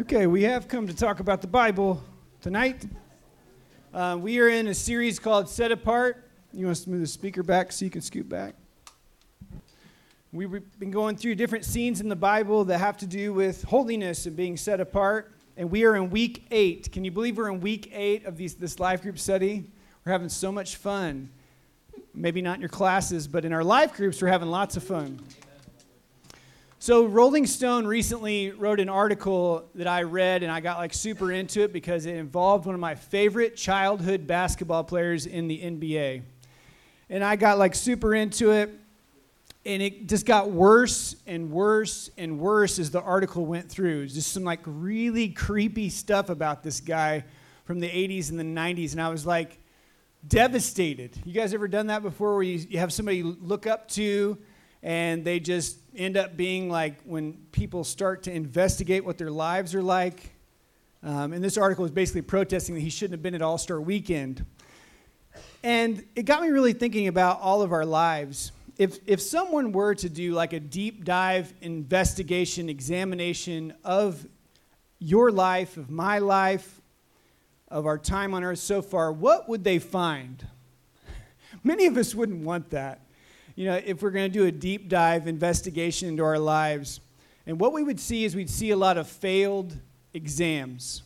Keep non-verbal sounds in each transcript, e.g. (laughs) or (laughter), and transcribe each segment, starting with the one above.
Okay, we have come to talk about the Bible tonight. Uh, we are in a series called Set Apart. You want to move the speaker back so you can scoot back? We've been going through different scenes in the Bible that have to do with holiness and being set apart. And we are in week eight. Can you believe we're in week eight of these, this life group study? We're having so much fun. Maybe not in your classes, but in our life groups, we're having lots of fun. So, Rolling Stone recently wrote an article that I read, and I got like super into it because it involved one of my favorite childhood basketball players in the NBA. And I got like super into it, and it just got worse and worse and worse as the article went through. Just some like really creepy stuff about this guy from the 80s and the 90s, and I was like devastated. You guys ever done that before where you, you have somebody look up to? And they just end up being like when people start to investigate what their lives are like. Um, and this article is basically protesting that he shouldn't have been at All Star Weekend. And it got me really thinking about all of our lives. If, if someone were to do like a deep dive investigation, examination of your life, of my life, of our time on earth so far, what would they find? (laughs) Many of us wouldn't want that you know, if we're going to do a deep dive investigation into our lives. And what we would see is we'd see a lot of failed exams.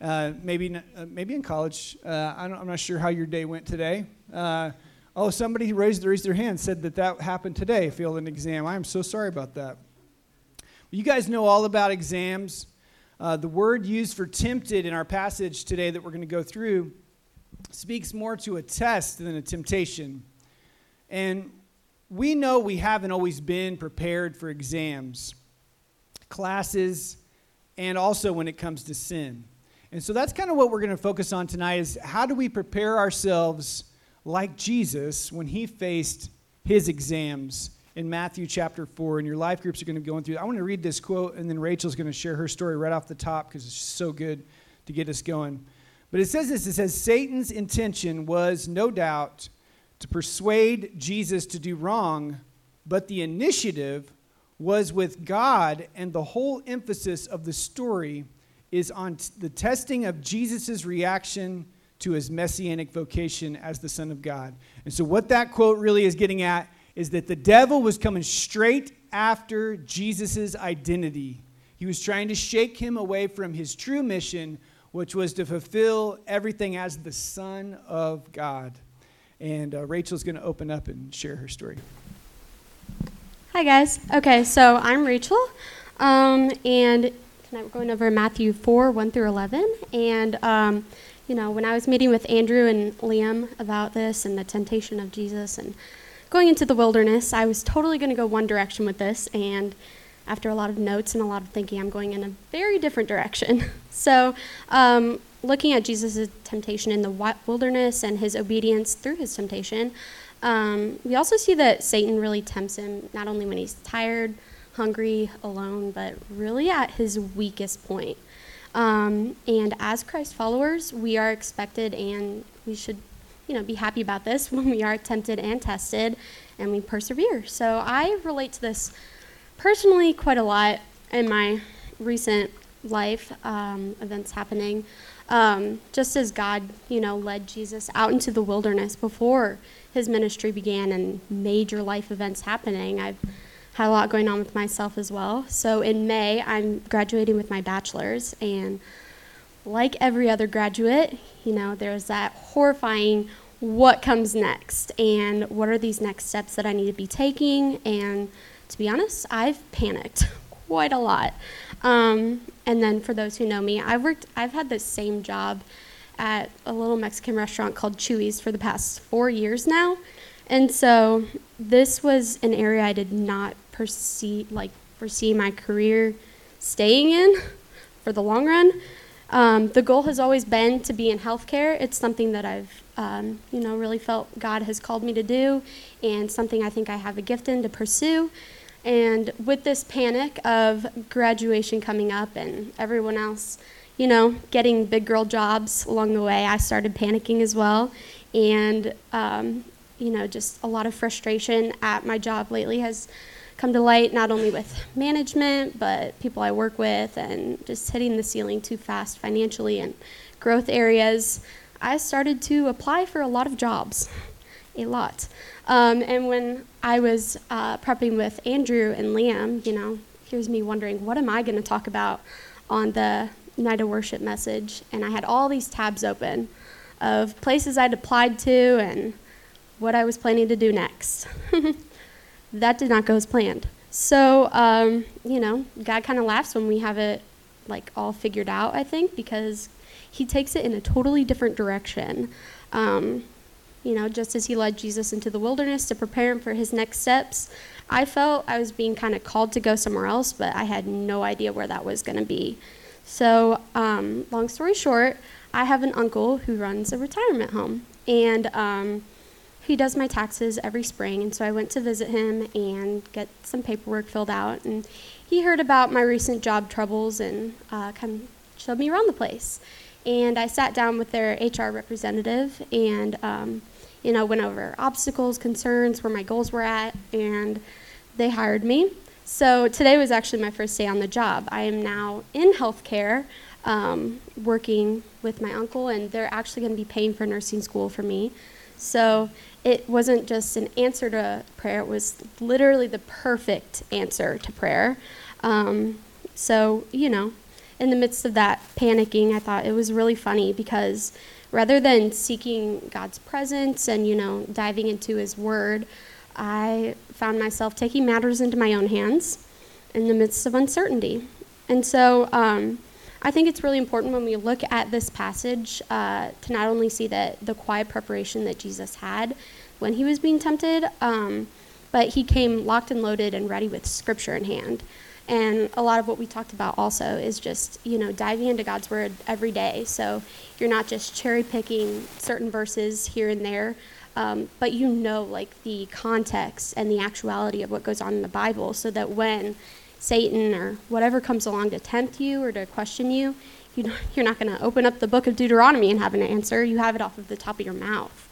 Uh, maybe, uh, maybe in college. Uh, I am not sure how your day went today. Uh, oh, somebody raised, raised their hand, said that that happened today, failed an exam. I am so sorry about that. You guys know all about exams. Uh, the word used for tempted in our passage today that we're going to go through speaks more to a test than a temptation. And we know we haven't always been prepared for exams, classes, and also when it comes to sin. And so that's kind of what we're going to focus on tonight is how do we prepare ourselves like Jesus when he faced his exams in Matthew chapter 4 and your life groups are going to be going through. I want to read this quote and then Rachel's going to share her story right off the top because it's so good to get us going. But it says this it says Satan's intention was no doubt to persuade Jesus to do wrong, but the initiative was with God, and the whole emphasis of the story is on t- the testing of Jesus' reaction to his messianic vocation as the Son of God. And so, what that quote really is getting at is that the devil was coming straight after Jesus' identity. He was trying to shake him away from his true mission, which was to fulfill everything as the Son of God. And uh, Rachel's going to open up and share her story. Hi, guys. Okay, so I'm Rachel. Um, and tonight we're going over Matthew 4 1 through 11. And, um, you know, when I was meeting with Andrew and Liam about this and the temptation of Jesus and going into the wilderness, I was totally going to go one direction with this. And after a lot of notes and a lot of thinking, I'm going in a very different direction. (laughs) so, um, looking at Jesus' temptation in the wilderness and his obedience through his temptation, um, we also see that Satan really tempts him not only when he's tired, hungry, alone, but really at his weakest point. Um, and as Christ followers, we are expected and we should, you know, be happy about this (laughs) when we are tempted and tested and we persevere. So I relate to this personally quite a lot in my recent life um, events happening. Um, just as God, you know, led Jesus out into the wilderness before his ministry began and major life events happening, I've had a lot going on with myself as well. So in May, I'm graduating with my bachelor's, and like every other graduate, you know, there's that horrifying what comes next and what are these next steps that I need to be taking. And to be honest, I've panicked (laughs) quite a lot. Um, and then for those who know me, I've worked, I've had the same job at a little Mexican restaurant called Chuy's for the past four years now. And so this was an area I did not perceive, like foresee my career staying in (laughs) for the long run. Um, the goal has always been to be in healthcare. It's something that I've, um, you know, really felt God has called me to do, and something I think I have a gift in to pursue. And with this panic of graduation coming up and everyone else, you know, getting big girl jobs along the way, I started panicking as well. And, um, you know, just a lot of frustration at my job lately has come to light not only with management, but people I work with, and just hitting the ceiling too fast financially and growth areas, I started to apply for a lot of jobs. A lot. Um, and when I was uh, prepping with Andrew and Liam, you know, here's me wondering, what am I going to talk about on the night of worship message? And I had all these tabs open of places I'd applied to and what I was planning to do next. (laughs) that did not go as planned. So, um, you know, God kind of laughs when we have it like all figured out, I think, because He takes it in a totally different direction. Um, you know, just as He led Jesus into the wilderness to prepare him for his next steps, I felt I was being kind of called to go somewhere else, but I had no idea where that was going to be. So, um, long story short, I have an uncle who runs a retirement home, and um, he does my taxes every spring. And so I went to visit him and get some paperwork filled out. And he heard about my recent job troubles and uh, kind of showed me around the place. And I sat down with their HR representative and, um, you know, went over obstacles, concerns, where my goals were at, and they hired me. So today was actually my first day on the job. I am now in healthcare um, working with my uncle, and they're actually going to be paying for nursing school for me. So it wasn't just an answer to prayer, it was literally the perfect answer to prayer. Um, so, you know, in the midst of that panicking, I thought it was really funny because rather than seeking God's presence and, you know, diving into His Word, I found myself taking matters into my own hands in the midst of uncertainty. And so, um, I think it's really important when we look at this passage uh, to not only see that the quiet preparation that Jesus had when he was being tempted, um, but he came locked and loaded and ready with scripture in hand. And a lot of what we talked about also is just, you know, diving into God's word every day. So you're not just cherry picking certain verses here and there, um, but you know, like the context and the actuality of what goes on in the Bible so that when Satan or whatever comes along to tempt you or to question you, you know, (laughs) you're not going to open up the book of Deuteronomy and have an answer. You have it off of the top of your mouth.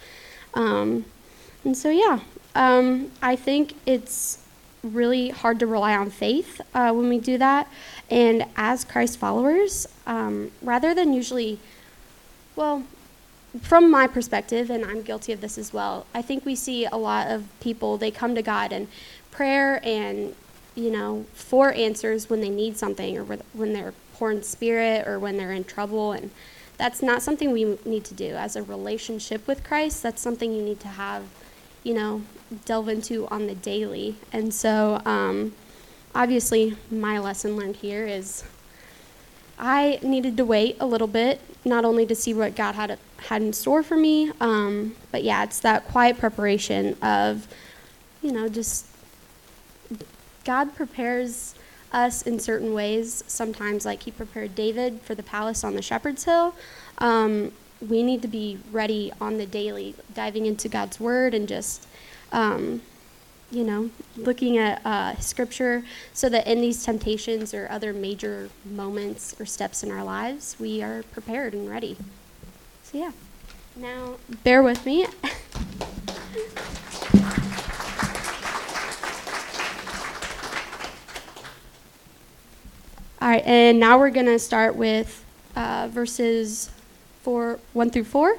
Um, and so, yeah, um, I think it's really hard to rely on faith uh, when we do that. And as Christ followers, um, rather than usually, well, from my perspective, and I'm guilty of this as well, I think we see a lot of people, they come to God and prayer and you know, for answers when they need something or when they're poor in spirit or when they're in trouble. And that's not something we need to do. As a relationship with Christ, that's something you need to have, you know, delve into on the daily. And so, um, obviously, my lesson learned here is I needed to wait a little bit, not only to see what God had, had in store for me, um, but yeah, it's that quiet preparation of, you know, just God prepares us in certain ways. Sometimes, like He prepared David for the palace on the shepherd's hill. Um, we need to be ready on the daily, diving into God's Word and just, um, you know, looking at uh, Scripture so that in these temptations or other major moments or steps in our lives, we are prepared and ready. So, yeah. Now, bear with me. (laughs) All right, and now we're going to start with uh, verses four, 1 through 4.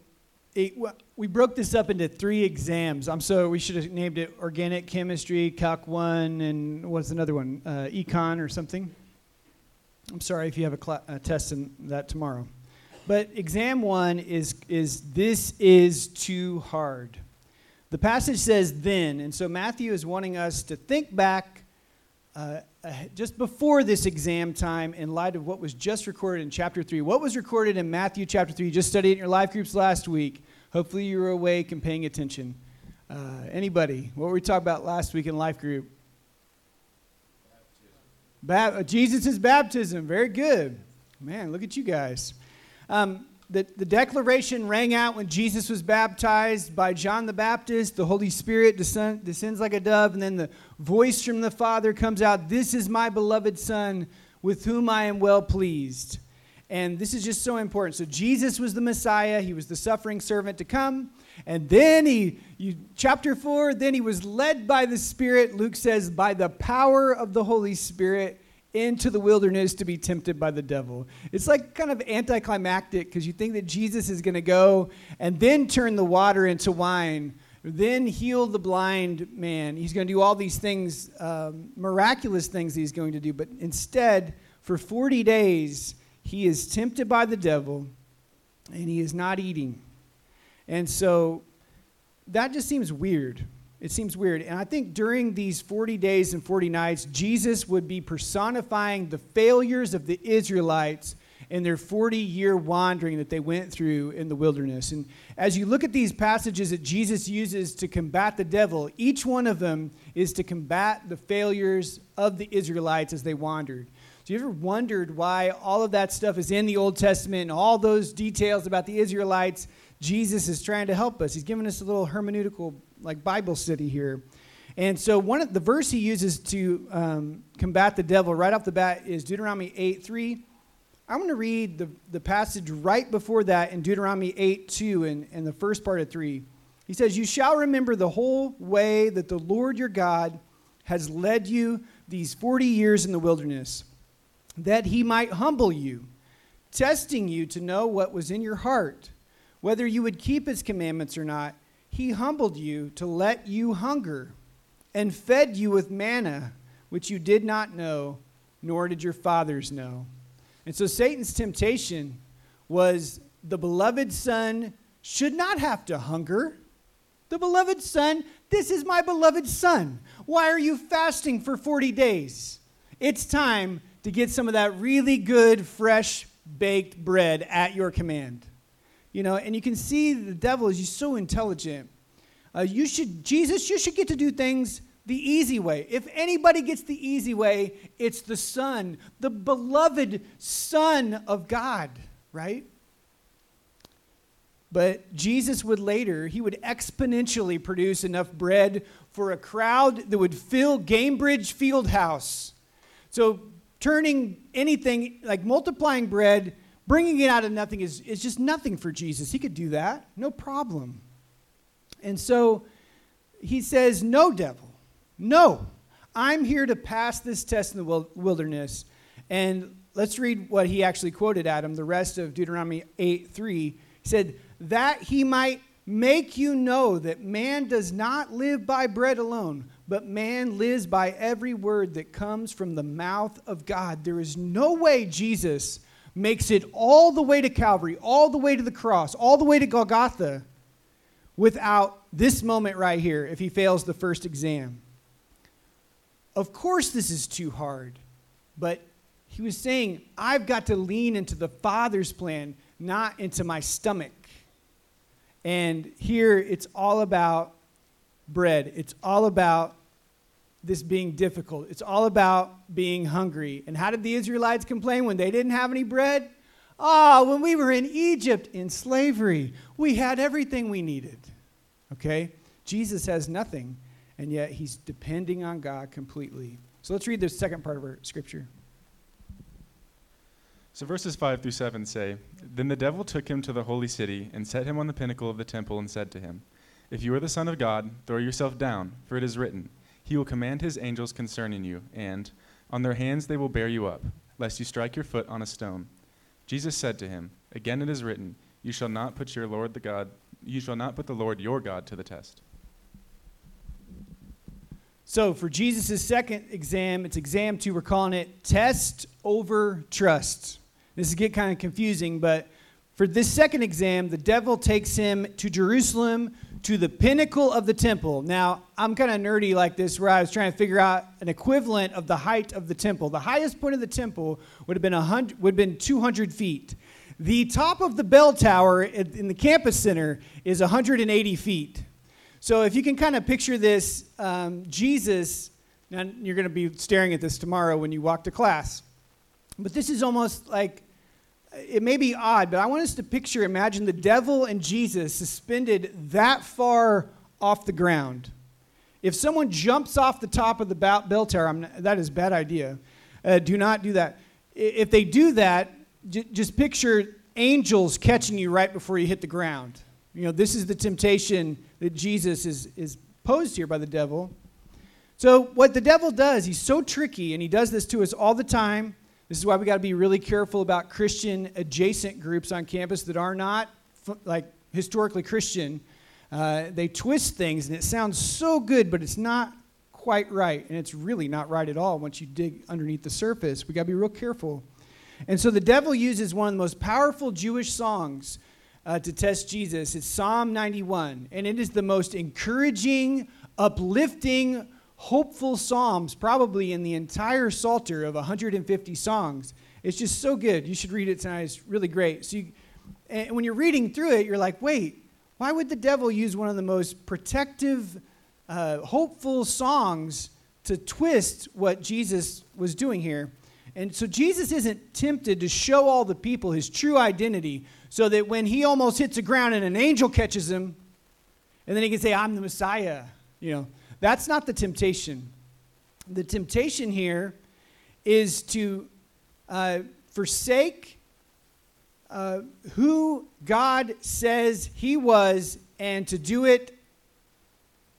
it, we broke this up into three exams. I'm so we should have named it organic chemistry, Calc one, and what's another one? Uh, econ or something. I'm sorry if you have a, cl- a test in that tomorrow. But exam one is is this is too hard. The passage says then, and so Matthew is wanting us to think back uh, just before this exam time in light of what was just recorded in chapter 3. What was recorded in Matthew chapter 3? You just studied in your life groups last week. Hopefully, you were awake and paying attention. Uh, anybody? What were we talking about last week in life group? Ba- uh, Jesus' baptism. Very good. Man, look at you guys. Um, the, the declaration rang out when Jesus was baptized by John the Baptist. The Holy Spirit descend, descends like a dove, and then the voice from the Father comes out This is my beloved Son, with whom I am well pleased. And this is just so important. So, Jesus was the Messiah, he was the suffering servant to come. And then he, you, chapter 4, then he was led by the Spirit, Luke says, by the power of the Holy Spirit into the wilderness to be tempted by the devil. It's like kind of anticlimactic because you think that Jesus is going to go and then turn the water into wine, then heal the blind man. He's going to do all these things, um, miraculous things he's going to do. But instead, for 40 days, he is tempted by the devil and he is not eating. And so that just seems weird. It seems weird. And I think during these 40 days and 40 nights, Jesus would be personifying the failures of the Israelites in their 40 year wandering that they went through in the wilderness. And as you look at these passages that Jesus uses to combat the devil, each one of them is to combat the failures of the Israelites as they wandered. So, you ever wondered why all of that stuff is in the Old Testament and all those details about the Israelites? Jesus is trying to help us. He's giving us a little hermeneutical like Bible study here. And so one of the verse he uses to um, combat the devil right off the bat is Deuteronomy 8 3. I'm going to read the, the passage right before that in Deuteronomy 8 2 and, and the first part of 3. He says, You shall remember the whole way that the Lord your God has led you these 40 years in the wilderness, that he might humble you, testing you to know what was in your heart, whether you would keep his commandments or not he humbled you to let you hunger and fed you with manna, which you did not know, nor did your fathers know. And so Satan's temptation was the beloved son should not have to hunger. The beloved son, this is my beloved son. Why are you fasting for 40 days? It's time to get some of that really good, fresh, baked bread at your command. You know, and you can see the devil is so intelligent. Uh, you should, Jesus, you should get to do things the easy way. If anybody gets the easy way, it's the Son, the beloved Son of God, right? But Jesus would later, he would exponentially produce enough bread for a crowd that would fill Gainbridge Fieldhouse. So turning anything, like multiplying bread Bringing it out of nothing is, is just nothing for Jesus. He could do that, no problem. And so he says, No, devil, no. I'm here to pass this test in the wilderness. And let's read what he actually quoted Adam, the rest of Deuteronomy 8 3. He said, That he might make you know that man does not live by bread alone, but man lives by every word that comes from the mouth of God. There is no way Jesus makes it all the way to Calvary, all the way to the cross, all the way to Golgotha without this moment right here if he fails the first exam. Of course, this is too hard, but he was saying, I've got to lean into the Father's plan, not into my stomach. And here it's all about bread, it's all about this being difficult. It's all about being hungry. And how did the Israelites complain when they didn't have any bread? Ah, oh, when we were in Egypt in slavery, we had everything we needed. Okay? Jesus has nothing, and yet he's depending on God completely. So let's read the second part of our scripture. So verses 5 through 7 say Then the devil took him to the holy city and set him on the pinnacle of the temple and said to him, If you are the Son of God, throw yourself down, for it is written, he will command his angels concerning you, and on their hands they will bear you up, lest you strike your foot on a stone. Jesus said to him, Again it is written, You shall not put your Lord the God you shall not put the Lord your God to the test. So for Jesus' second exam, it's exam two, we're calling it test over trust. This is get kind of confusing, but for this second exam, the devil takes him to Jerusalem to the pinnacle of the temple. Now, I'm kind of nerdy like this, where I was trying to figure out an equivalent of the height of the temple. The highest point of the temple would have been, 100, would have been 200 feet. The top of the bell tower in the campus center is 180 feet. So if you can kind of picture this, um, Jesus, now you're going to be staring at this tomorrow when you walk to class, but this is almost like it may be odd, but I want us to picture, imagine the devil and Jesus suspended that far off the ground. If someone jumps off the top of the bell tower, not, that is a bad idea. Uh, do not do that. If they do that, j- just picture angels catching you right before you hit the ground. You know, this is the temptation that Jesus is, is posed here by the devil. So, what the devil does, he's so tricky, and he does this to us all the time. This is why we got to be really careful about Christian adjacent groups on campus that are not like historically Christian. Uh, they twist things, and it sounds so good, but it's not quite right, and it's really not right at all once you dig underneath the surface. We got to be real careful. And so the devil uses one of the most powerful Jewish songs uh, to test Jesus. It's Psalm 91, and it is the most encouraging, uplifting, hopeful psalms probably in the entire Psalter of 150 songs. It's just so good. You should read it tonight. It's really great. So you, and when you're reading through it, you're like, wait, why would the devil use one of the most protective, uh, hopeful songs to twist what Jesus was doing here? And so Jesus isn't tempted to show all the people his true identity so that when he almost hits the ground and an angel catches him, and then he can say, I'm the Messiah. You know, that's not the temptation. The temptation here is to uh, forsake uh, who God says he was and to do it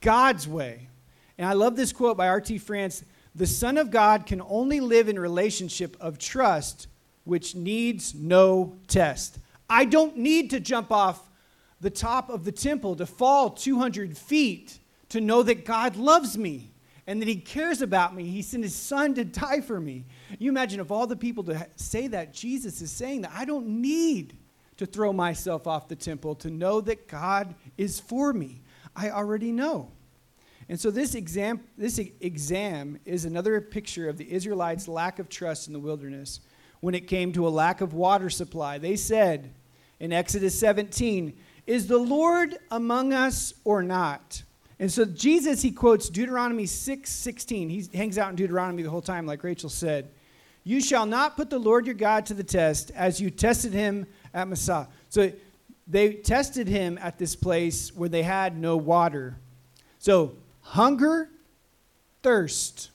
God's way. And I love this quote by R.T. France The Son of God can only live in relationship of trust, which needs no test. I don't need to jump off the top of the temple to fall 200 feet to know that God loves me and that He cares about me. He sent His Son to die for me. You imagine if all the people to say that, Jesus is saying that I don't need to throw myself off the temple to know that God is for me. I already know. And so this exam, this exam is another picture of the Israelites' lack of trust in the wilderness when it came to a lack of water supply. They said in Exodus 17, Is the Lord among us or not? And so Jesus, he quotes Deuteronomy 6 16. He hangs out in Deuteronomy the whole time, like Rachel said. You shall not put the Lord your God to the test as you tested him at Massah. So they tested him at this place where they had no water. So hunger, thirst.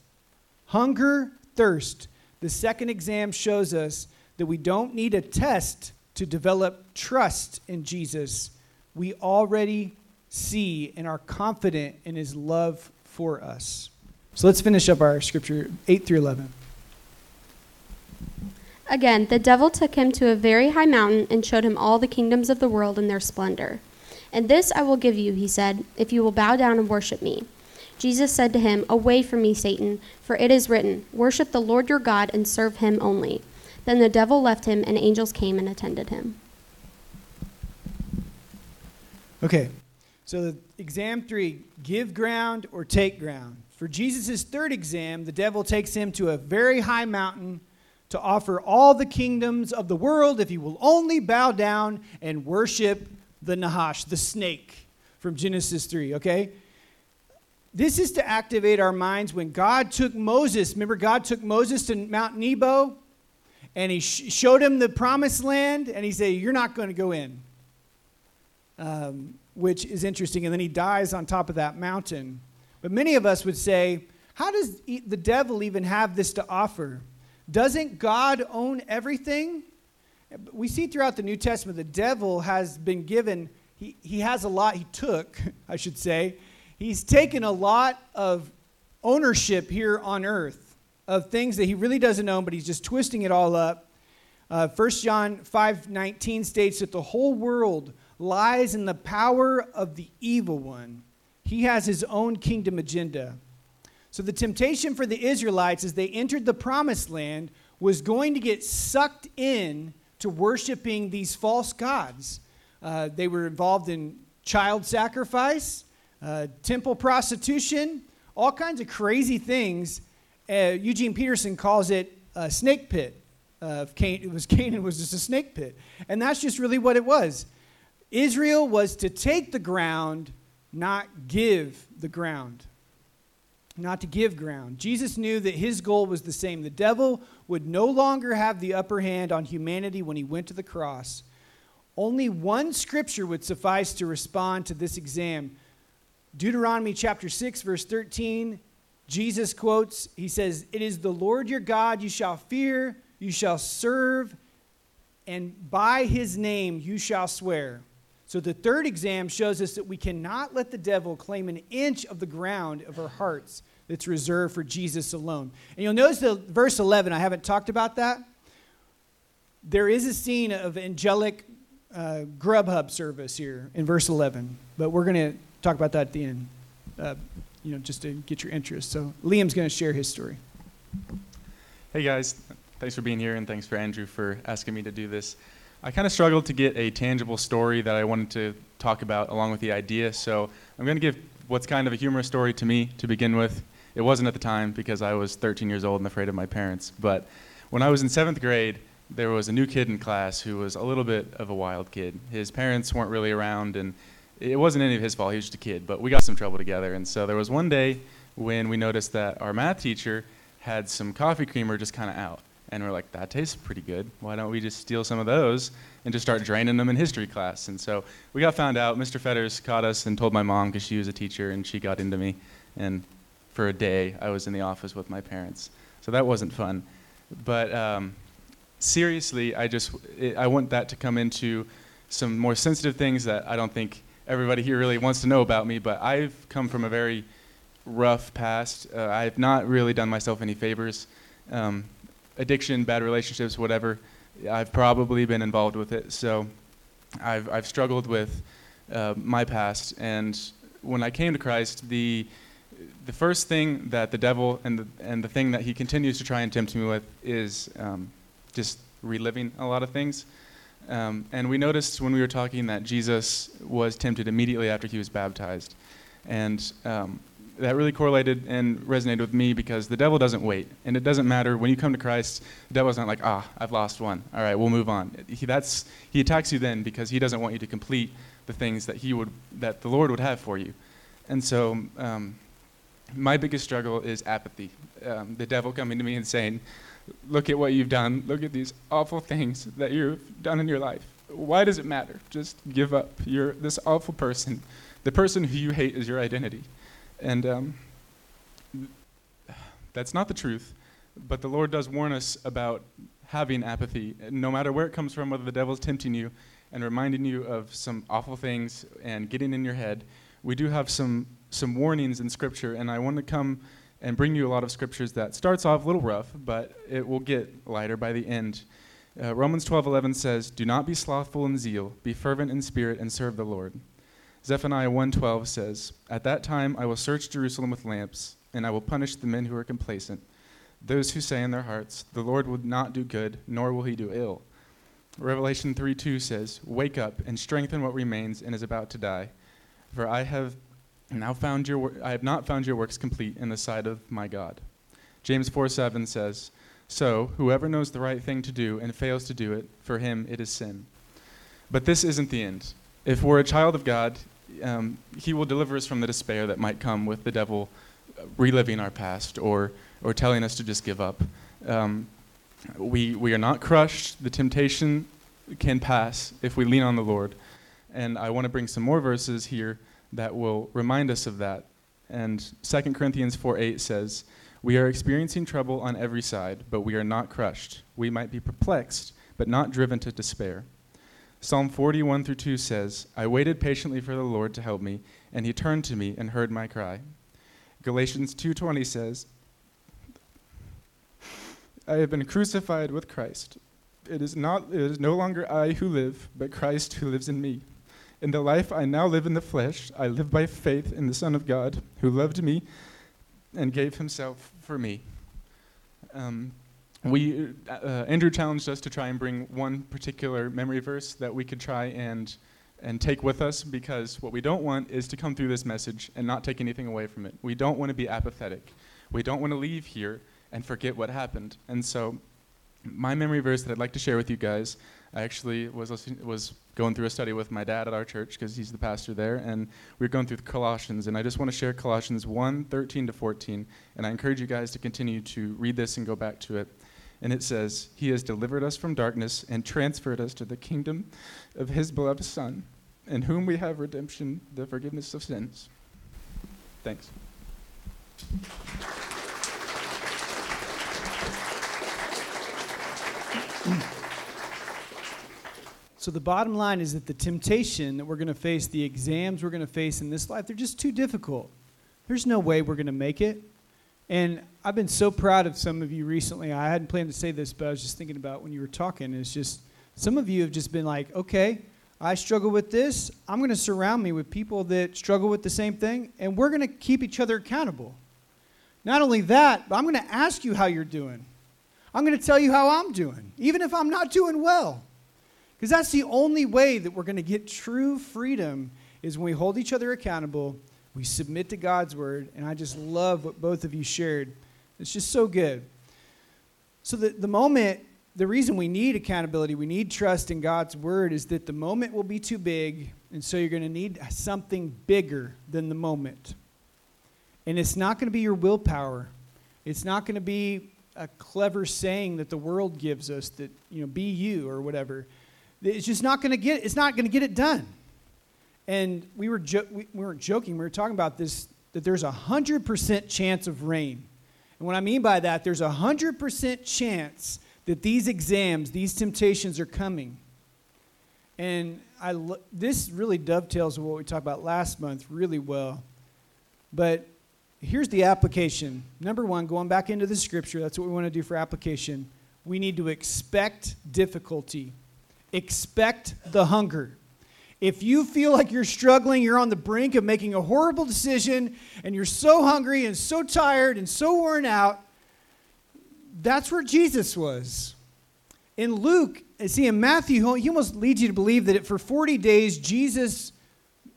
Hunger, thirst. The second exam shows us that we don't need a test to develop trust in Jesus. We already see and are confident in his love for us. So let's finish up our scripture 8 through 11. Again, the devil took him to a very high mountain and showed him all the kingdoms of the world and their splendor. And this I will give you, he said, if you will bow down and worship me. Jesus said to him, Away from me, Satan, for it is written, Worship the Lord your God and serve him only. Then the devil left him, and angels came and attended him. Okay, so the exam three give ground or take ground. For Jesus' third exam, the devil takes him to a very high mountain to offer all the kingdoms of the world if he will only bow down and worship the Nahash, the snake from Genesis 3, okay? This is to activate our minds when God took Moses. Remember, God took Moses to Mount Nebo and he sh- showed him the promised land and he said, You're not going to go in, um, which is interesting. And then he dies on top of that mountain. But many of us would say, How does the devil even have this to offer? Doesn't God own everything? We see throughout the New Testament the devil has been given, he, he has a lot, he took, (laughs) I should say. He's taken a lot of ownership here on earth of things that he really doesn't own, but he's just twisting it all up. Uh, 1 John 5:19 states that the whole world lies in the power of the evil one. He has his own kingdom agenda. So the temptation for the Israelites as they entered the promised land was going to get sucked in to worshiping these false gods. Uh, they were involved in child sacrifice, uh, temple prostitution, all kinds of crazy things. Uh, Eugene Peterson calls it a snake pit. Uh, it was (laughs) Canaan was just a snake pit, and that's just really what it was. Israel was to take the ground, not give the ground. not to give ground. Jesus knew that his goal was the same. The devil would no longer have the upper hand on humanity when he went to the cross. Only one scripture would suffice to respond to this exam. Deuteronomy chapter 6, verse 13, Jesus quotes, he says, It is the Lord your God you shall fear, you shall serve, and by his name you shall swear. So the third exam shows us that we cannot let the devil claim an inch of the ground of our hearts that's reserved for Jesus alone. And you'll notice the verse 11, I haven't talked about that. There is a scene of angelic uh, Grubhub service here in verse 11, but we're going to talk about that at the end, uh, you know, just to get your interest. So Liam's going to share his story. Hey guys, thanks for being here and thanks for Andrew for asking me to do this. I kind of struggled to get a tangible story that I wanted to talk about along with the idea, so I'm going to give what's kind of a humorous story to me to begin with. It wasn't at the time because I was 13 years old and afraid of my parents, but when I was in seventh grade, there was a new kid in class who was a little bit of a wild kid. His parents weren't really around, and it wasn't any of his fault. He was just a kid, but we got some trouble together. And so there was one day when we noticed that our math teacher had some coffee creamer just kind of out. And we're like, that tastes pretty good. Why don't we just steal some of those and just start draining them in history class? And so we got found out. Mr. Fetters caught us and told my mom because she was a teacher and she got into me. And for a day, I was in the office with my parents. So that wasn't fun. But um, seriously, I just it, I want that to come into some more sensitive things that I don't think everybody here really wants to know about me. But I've come from a very rough past. Uh, I've not really done myself any favors. Um, addiction, bad relationships, whatever. I've probably been involved with it. So I've, I've struggled with uh, my past. And when I came to Christ, the, the first thing that the devil and the, and the thing that he continues to try and tempt me with is um, just reliving a lot of things. Um, and we noticed when we were talking that Jesus was tempted immediately after he was baptized. And um, that really correlated and resonated with me because the devil doesn't wait. And it doesn't matter when you come to Christ, the devil's not like, ah, I've lost one. All right, we'll move on. He, that's, he attacks you then because he doesn't want you to complete the things that, he would, that the Lord would have for you. And so um, my biggest struggle is apathy. Um, the devil coming to me and saying, look at what you've done. Look at these awful things that you've done in your life. Why does it matter? Just give up. You're this awful person. The person who you hate is your identity. And um, that's not the truth, but the Lord does warn us about having apathy, no matter where it comes from, whether the devil's tempting you and reminding you of some awful things and getting in your head. We do have some, some warnings in Scripture, and I want to come and bring you a lot of scriptures that starts off a little rough, but it will get lighter by the end. Uh, Romans 12:11 says, "Do not be slothful in zeal; be fervent in spirit, and serve the Lord." Zephaniah 1:12 says, "At that time I will search Jerusalem with lamps, and I will punish the men who are complacent, those who say in their hearts, the Lord will not do good, nor will he do ill." Revelation 3:2 says, "Wake up and strengthen what remains and is about to die, for I have now found your I have not found your works complete in the sight of my God." James 4:7 says, "So whoever knows the right thing to do and fails to do it, for him it is sin." But this isn't the end if we're a child of God, um, He will deliver us from the despair that might come with the devil reliving our past or, or telling us to just give up. Um, we, we are not crushed. The temptation can pass if we lean on the Lord. And I want to bring some more verses here that will remind us of that. And 2 Corinthians 4 8 says, We are experiencing trouble on every side, but we are not crushed. We might be perplexed, but not driven to despair. Psalm 41 through 2 says, I waited patiently for the Lord to help me, and he turned to me and heard my cry. Galatians 2:20 says, I have been crucified with Christ. It is not it is no longer I who live, but Christ who lives in me. In the life I now live in the flesh, I live by faith in the Son of God, who loved me and gave himself for me. Um, we uh, uh, Andrew challenged us to try and bring one particular memory verse that we could try and and take with us because what we don't want is to come through this message and not take anything away from it. We don't want to be apathetic. We don't want to leave here and forget what happened. And so my memory verse that I'd like to share with you guys, I actually was listening, was going through a study with my dad at our church because he's the pastor there, and we were going through Colossians, and I just want to share Colossians 1, 13 to 14, and I encourage you guys to continue to read this and go back to it. And it says, He has delivered us from darkness and transferred us to the kingdom of His beloved Son, in whom we have redemption, the forgiveness of sins. Thanks. (clears throat) So the bottom line is that the temptation that we're going to face, the exams we're going to face in this life, they're just too difficult. There's no way we're going to make it. And I've been so proud of some of you recently. I hadn't planned to say this, but I was just thinking about when you were talking. It's just some of you have just been like, okay, I struggle with this. I'm going to surround me with people that struggle with the same thing, and we're going to keep each other accountable. Not only that, but I'm going to ask you how you're doing. I'm going to tell you how I'm doing, even if I'm not doing well. Because that's the only way that we're going to get true freedom is when we hold each other accountable, we submit to God's word, and I just love what both of you shared. It's just so good. So the, the moment, the reason we need accountability, we need trust in God's word is that the moment will be too big, and so you're going to need something bigger than the moment. And it's not going to be your willpower. It's not going to be a clever saying that the world gives us that, you know, be you or whatever. It's just not going to get. It's not going to get it done. And we were jo- we, we weren't joking. We were talking about this that there's a hundred percent chance of rain. And what I mean by that, there's a hundred percent chance that these exams, these temptations are coming. And I lo- this really dovetails with what we talked about last month really well. But here's the application. Number one, going back into the scripture, that's what we want to do for application. We need to expect difficulty. Expect the hunger. If you feel like you're struggling, you're on the brink of making a horrible decision, and you're so hungry and so tired and so worn out, that's where Jesus was. In Luke, see, in Matthew, he almost leads you to believe that for 40 days, Jesus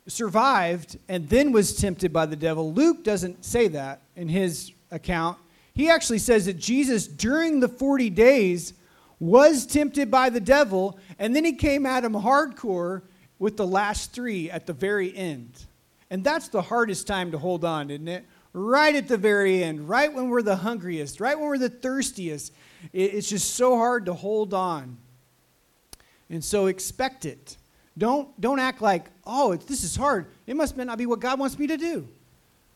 survived and then was tempted by the devil. Luke doesn't say that in his account. He actually says that Jesus, during the 40 days, was tempted by the devil, and then he came at him hardcore with the last three at the very end. And that's the hardest time to hold on, isn't it? Right at the very end, right when we're the hungriest, right when we're the thirstiest. It's just so hard to hold on. And so expect it. Don't, don't act like, oh, this is hard. It must not be what God wants me to do.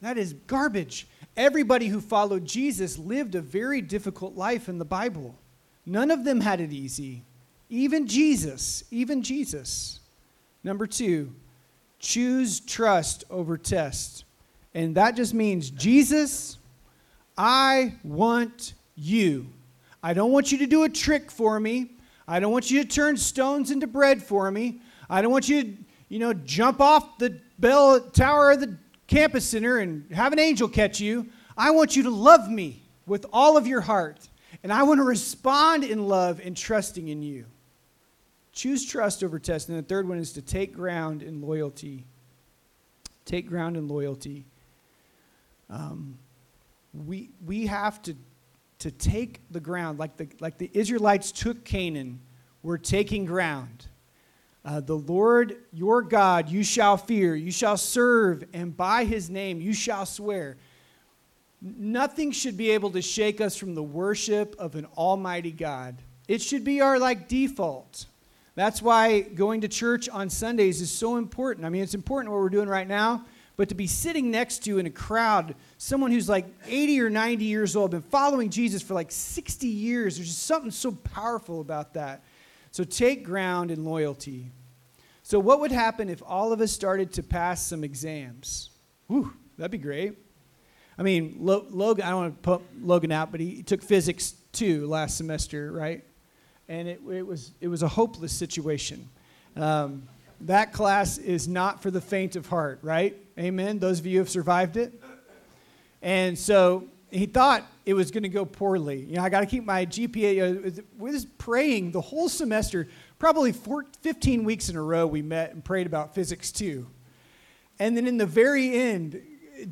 That is garbage. Everybody who followed Jesus lived a very difficult life in the Bible. None of them had it easy. Even Jesus, even Jesus. Number two, choose trust over test. And that just means, Jesus, I want you. I don't want you to do a trick for me. I don't want you to turn stones into bread for me. I don't want you to, you know, jump off the bell tower of the campus center and have an angel catch you. I want you to love me with all of your heart. And I want to respond in love and trusting in you. Choose trust over test. And the third one is to take ground in loyalty. Take ground in loyalty. Um, we, we have to, to take the ground like the, like the Israelites took Canaan. We're taking ground. Uh, the Lord your God you shall fear, you shall serve, and by his name you shall swear. Nothing should be able to shake us from the worship of an almighty God. It should be our like default. That's why going to church on Sundays is so important. I mean, it's important what we're doing right now, but to be sitting next to in a crowd, someone who's like 80 or 90 years old, been following Jesus for like 60 years, there's just something so powerful about that. So take ground in loyalty. So, what would happen if all of us started to pass some exams? Whew, that'd be great. I mean, Logan, I don't want to put Logan out, but he took physics two last semester, right? And it, it, was, it was a hopeless situation. Um, that class is not for the faint of heart, right? Amen. Those of you who have survived it. And so he thought it was going to go poorly. You know, I got to keep my GPA. We was praying the whole semester, probably 14, 15 weeks in a row. We met and prayed about physics too. and then in the very end,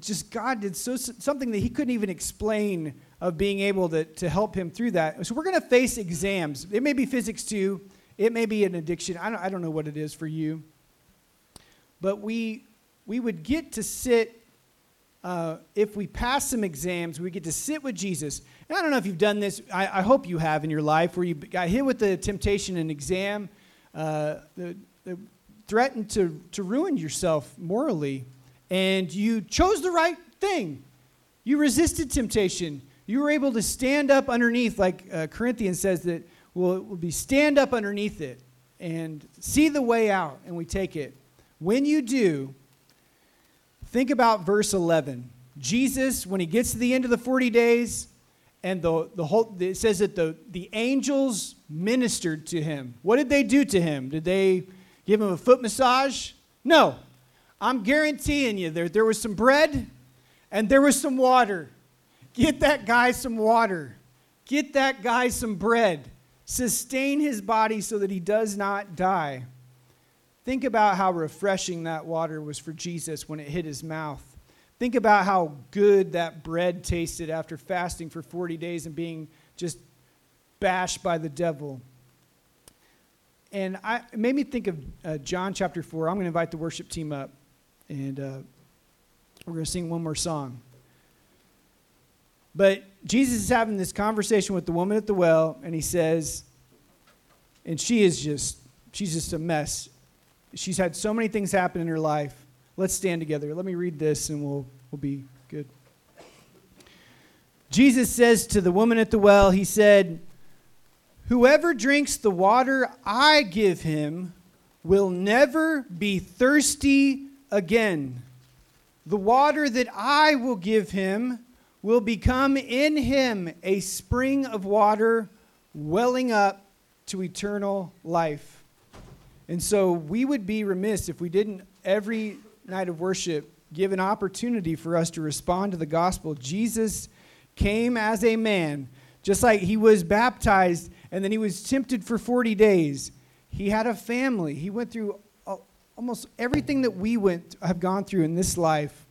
just God did so something that he couldn't even explain of being able to, to help him through that. So we're going to face exams. It may be physics two. It may be an addiction. I don't, I don't know what it is for you. But we, we would get to sit, uh, if we pass some exams, we get to sit with Jesus. And I don't know if you've done this. I, I hope you have in your life where you got hit with the temptation and exam, uh, threatened to, to ruin yourself morally, and you chose the right thing. You resisted temptation. You were able to stand up underneath, like uh, Corinthians says that we'll, we'll be stand up underneath it and see the way out, and we take it. When you do, think about verse 11. Jesus, when he gets to the end of the 40 days, and the, the whole, it says that the, the angels ministered to him. What did they do to him? Did they give him a foot massage? No. I'm guaranteeing you there, there was some bread and there was some water. Get that guy some water. Get that guy some bread. Sustain his body so that he does not die. Think about how refreshing that water was for Jesus when it hit his mouth. Think about how good that bread tasted after fasting for 40 days and being just bashed by the devil. And I, it made me think of uh, John chapter 4. I'm going to invite the worship team up, and uh, we're going to sing one more song. But Jesus is having this conversation with the woman at the well, and he says, and she is just, she's just a mess. She's had so many things happen in her life. Let's stand together. Let me read this, and we'll, we'll be good. Jesus says to the woman at the well, He said, Whoever drinks the water I give him will never be thirsty again. The water that I will give him will become in him a spring of water welling up to eternal life. And so we would be remiss if we didn't every night of worship give an opportunity for us to respond to the gospel. Jesus came as a man, just like he was baptized and then he was tempted for 40 days. He had a family. He went through almost everything that we went have gone through in this life.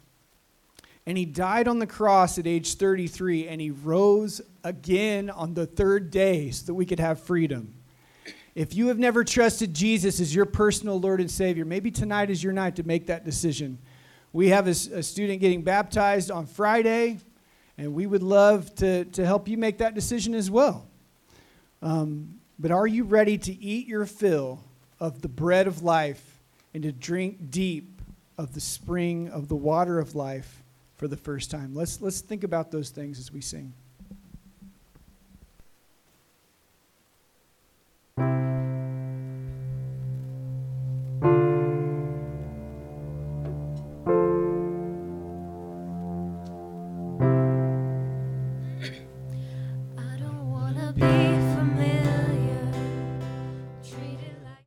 And he died on the cross at age 33 and he rose again on the third day so that we could have freedom. If you have never trusted Jesus as your personal Lord and Savior, maybe tonight is your night to make that decision. We have a, a, student getting baptized on Friday, and we would love to, to help you make that decision as well. Um, but are you ready to eat your fill of the bread of life and to drink deep of the spring of the water of life for the first time? Let's, let's think about those things as we sing.